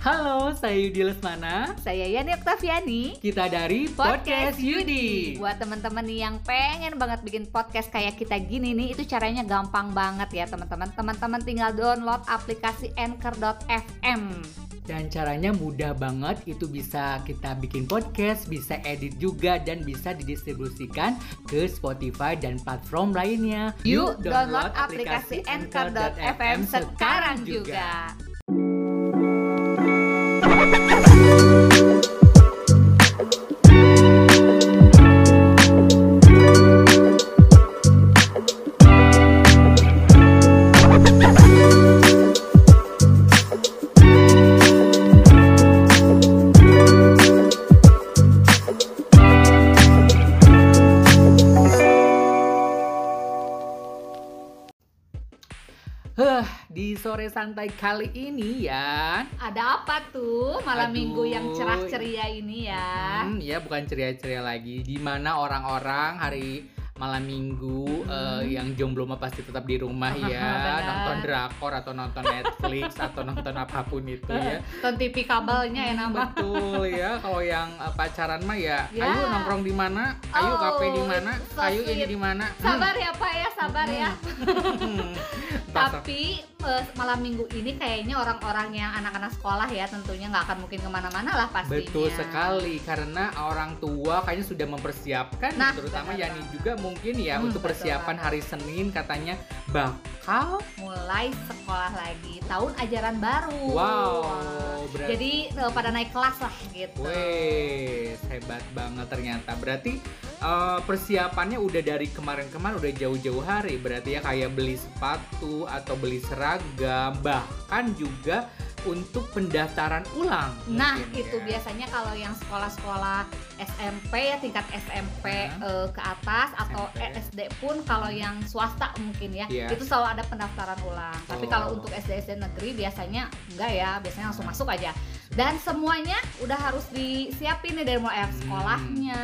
Halo, saya Yudi Lesmana. Saya Yani Oktaviani. Kita dari Podcast Yudi. Buat teman-teman yang pengen banget bikin podcast kayak kita gini nih, itu caranya gampang banget ya teman-teman. Teman-teman tinggal download aplikasi Anchor.fm. Dan caranya mudah banget, itu bisa kita bikin podcast, bisa edit juga, dan bisa didistribusikan ke Spotify dan platform lainnya. Yuk download aplikasi Anchor.fm sekarang juga. Huh, sore santai kali ini ya. Ada apa tuh malam Aduh. minggu yang cerah ceria ini ya? Hmm, ya bukan ceria-ceria lagi. Di mana orang-orang hari malam minggu eh, yang jomblo mah pasti tetap di rumah ya, nonton drakor atau nonton Netflix atau nonton apa pun itu ya. Nonton TV kabelnya ya nama. Betul ya, kalau yang eh, pacaran mah ya, Ya. ayo nongkrong di mana, ayo Oh, kafe di mana, so ayo ini di mana. Hmm. Sabar ya Pak ya, sabar ya. Pasar- Tapi eh, malam minggu ini kayaknya orang-orang yang anak-anak sekolah ya tentunya nggak akan mungkin ke mana-mana lah pastinya. Betul sekali karena orang tua kayaknya sudah mempersiapkan Nah, terutama Yani juga mungkin ya Hmm, untuk persiapan hari Senin katanya bakal Mulai sekolah lagi, tahun ajaran baru. wow berarti Jadi eh, pada naik kelas lah gitu. Wes, hebat banget ternyata. Berarti eh, persiapannya udah dari kemarin-kemarin udah jauh-jauh hari. Berarti ya kayak beli sepatu atau beli seragam, bahkan juga untuk pendaftaran ulang. Nah, mungkin itu ya. biasanya kalau yang sekolah-sekolah SMP ya tingkat SMP Nah. eh, ke atas atau SMP. SD pun kalau yang swasta mungkin ya Iya. itu selalu ada pendaftaran ulang. Tapi Oh. kalau untuk SD SD negeri biasanya enggak ya, biasanya langsung masuk aja. Dan semuanya udah harus disiapin nih dari mulai air Hmm. sekolahnya,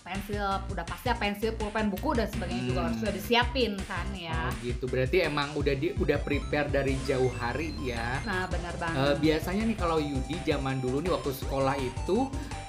pensil, udah pasti ya pensil, pulpen, buku dan sebagainya juga Hmm. harus sudah disiapin kan ya. Oh, gitu. Berarti emang udah di udah prepare dari jauh hari ya. Nah, benar banget. Eh, biasanya nih kalau Yudi zaman dulu nih waktu sekolah itu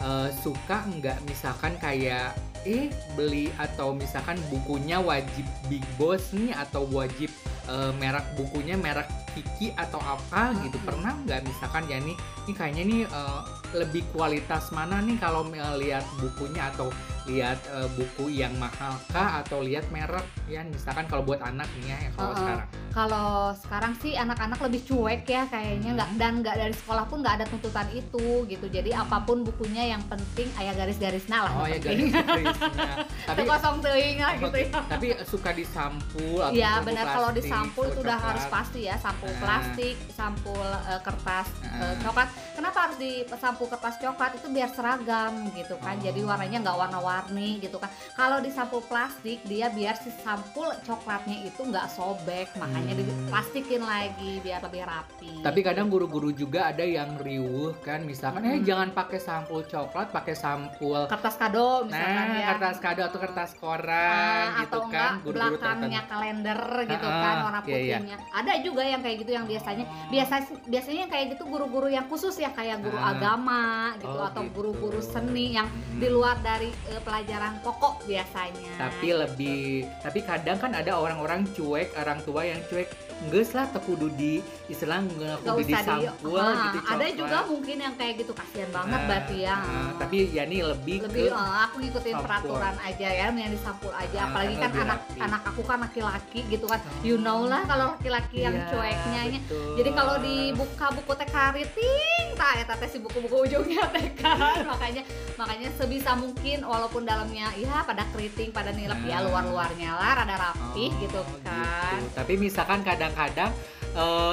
eh, suka nggak misalkan kayak eh beli atau misalkan bukunya wajib Big Boss nih atau wajib eh, merek bukunya merek Kiki atau apa gitu Mm-mm. pernah nggak misalkan ya nih ini kayaknya nih eh, lebih kualitas mana nih kalau eh, lihat bukunya atau lihat eh, buku yang mahal kah atau lihat merek ya misalkan kalau buat anak nih ya kalau Uh-uh. sekarang kalau sekarang sih anak-anak lebih cuek ya kayaknya nggak dan nggak dari sekolah pun nggak ada tuntutan itu gitu jadi apa pun bukunya yang penting ayah garis-garisnya lah oh ya penting. garis-garisnya tapi kosong teuing lah gitu ya tapi suka disampul atau Iya sampul benar kalau plastik, disampul itu udah harus pasti ya sampul Nah. plastik, sampul eh, kertas eh, Nah. coklat. Kenapa harus di sampul kertas coklat itu biar seragam gitu kan. Oh. Jadi warnanya nggak warna-warni gitu kan. Kalau di sampul plastik dia biar si sampul coklatnya itu nggak sobek, makanya Hmm. diplastikin lagi biar lebih rapi. tapi kadang guru-guru juga ada yang riuh kan misalkan eh Hmm. jangan pakai sampul coklat pakai sampul kertas kado misalkan nah ya. kertas kado atau kertas koran Ah, gitu atau kan enggak guru-guru belakangnya kalender gitu Ah, kan warna iya, iya. putihnya ada juga yang kayak gitu yang biasanya biasa biasanya yang kayak gitu guru-guru yang khusus ya kayak guru Ah. agama gitu Oh, atau gitu. guru-guru seni yang Hmm. di luar dari eh, pelajaran pokok biasanya tapi lebih tapi kadang kan ada orang-orang cuek orang tua yang cuek nggak lah tekudu di istilah nggak kudu di usah di sampul Ah, gitu ada coklat. juga mungkin yang kayak gitu kasihan banget Ah, berarti ya ah, tapi ya ini lebih, lebih ke eh, aku ngikutin sampul. peraturan aja ya yang disampul aja Ah, apalagi kan anak rapi. anak aku kan laki-laki gitu kan you know lah kalau laki-laki yang Iya, cueknya nya. betul. Jadi kalau dibuka buku teh kariting, tak eta teh si buku-buku ujungnya teh kan. makanya makanya sebisa mungkin walaupun dalamnya ya pada keriting, pada nilep ya Nah. luar-luarnya lah rada rapih Oh, gitu kan. gitu. Tapi misalkan kadang-kadang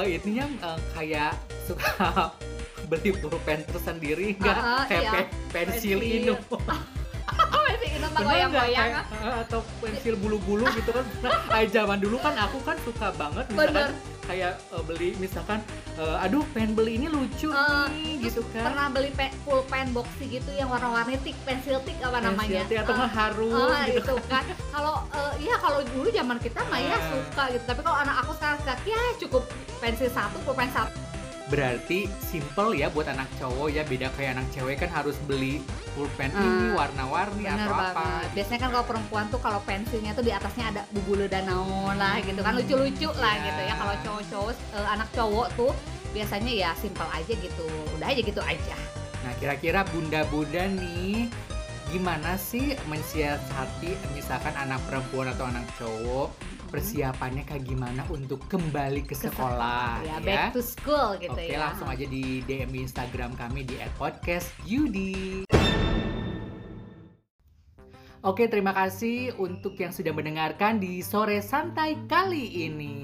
ininya eh, kayak suka beli pulpen tersendiri enggak Ah, ah, kayak iya. pe- pensil Pensil. mah goyang-goyang. ah. atau pensil bulu-bulu gitu kan nah, zaman dulu kan aku kan suka banget misalkan Bener. kayak eh, beli misalkan eh, aduh pengen beli ini lucu Eh, nih gitu kan Pernah beli pe pulpen boxy gitu yang warna-warni tik, pensil tik apa namanya? Pensil atau Eh, nggak harum Ah, gitu kan. Kalau eh, iya kalau dulu zaman kita mah ya suka gitu. Tapi kalau anak aku sekarang ya cukup pensil satu, pulpen satu. Berarti simple ya buat anak cowok ya beda kayak anak cewek kan harus beli pulpen Ah, ini warna-warni atau banget. apa Biasanya kan kalau perempuan tuh kalau pensilnya tuh di atasnya ada bubulu dan naon lah gitu kan lucu-lucu lah Ya. gitu ya. Kalau cowok-cowok eh, anak cowok tuh biasanya ya simple aja gitu. Udah aja gitu aja. Nah, kira-kira bunda-bunda nih gimana sih mensiasati misalkan anak perempuan atau anak cowok persiapannya kayak gimana untuk kembali ke sekolah ya, ya? back to school gitu Oke, ya. langsung aja di DM Instagram kami di @podcastyudi. Oke, terima kasih untuk yang sudah mendengarkan di sore santai kali ini.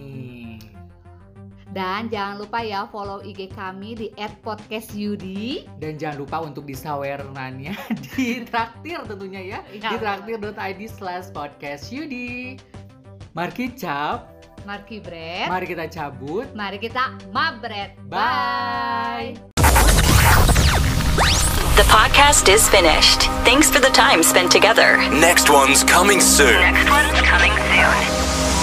Dan jangan lupa ya follow IG kami di @podcastyudi. Dan jangan lupa untuk disawerannya di traktir tentunya ya. Iya. Di traktir.id slash podcast Yudi. Mari cap, Marki Bread. mari kita cabut. Mari kita mabret. Bye. The podcast is finished. Thanks for the time spent together. Next one's coming soon. Next one's coming soon.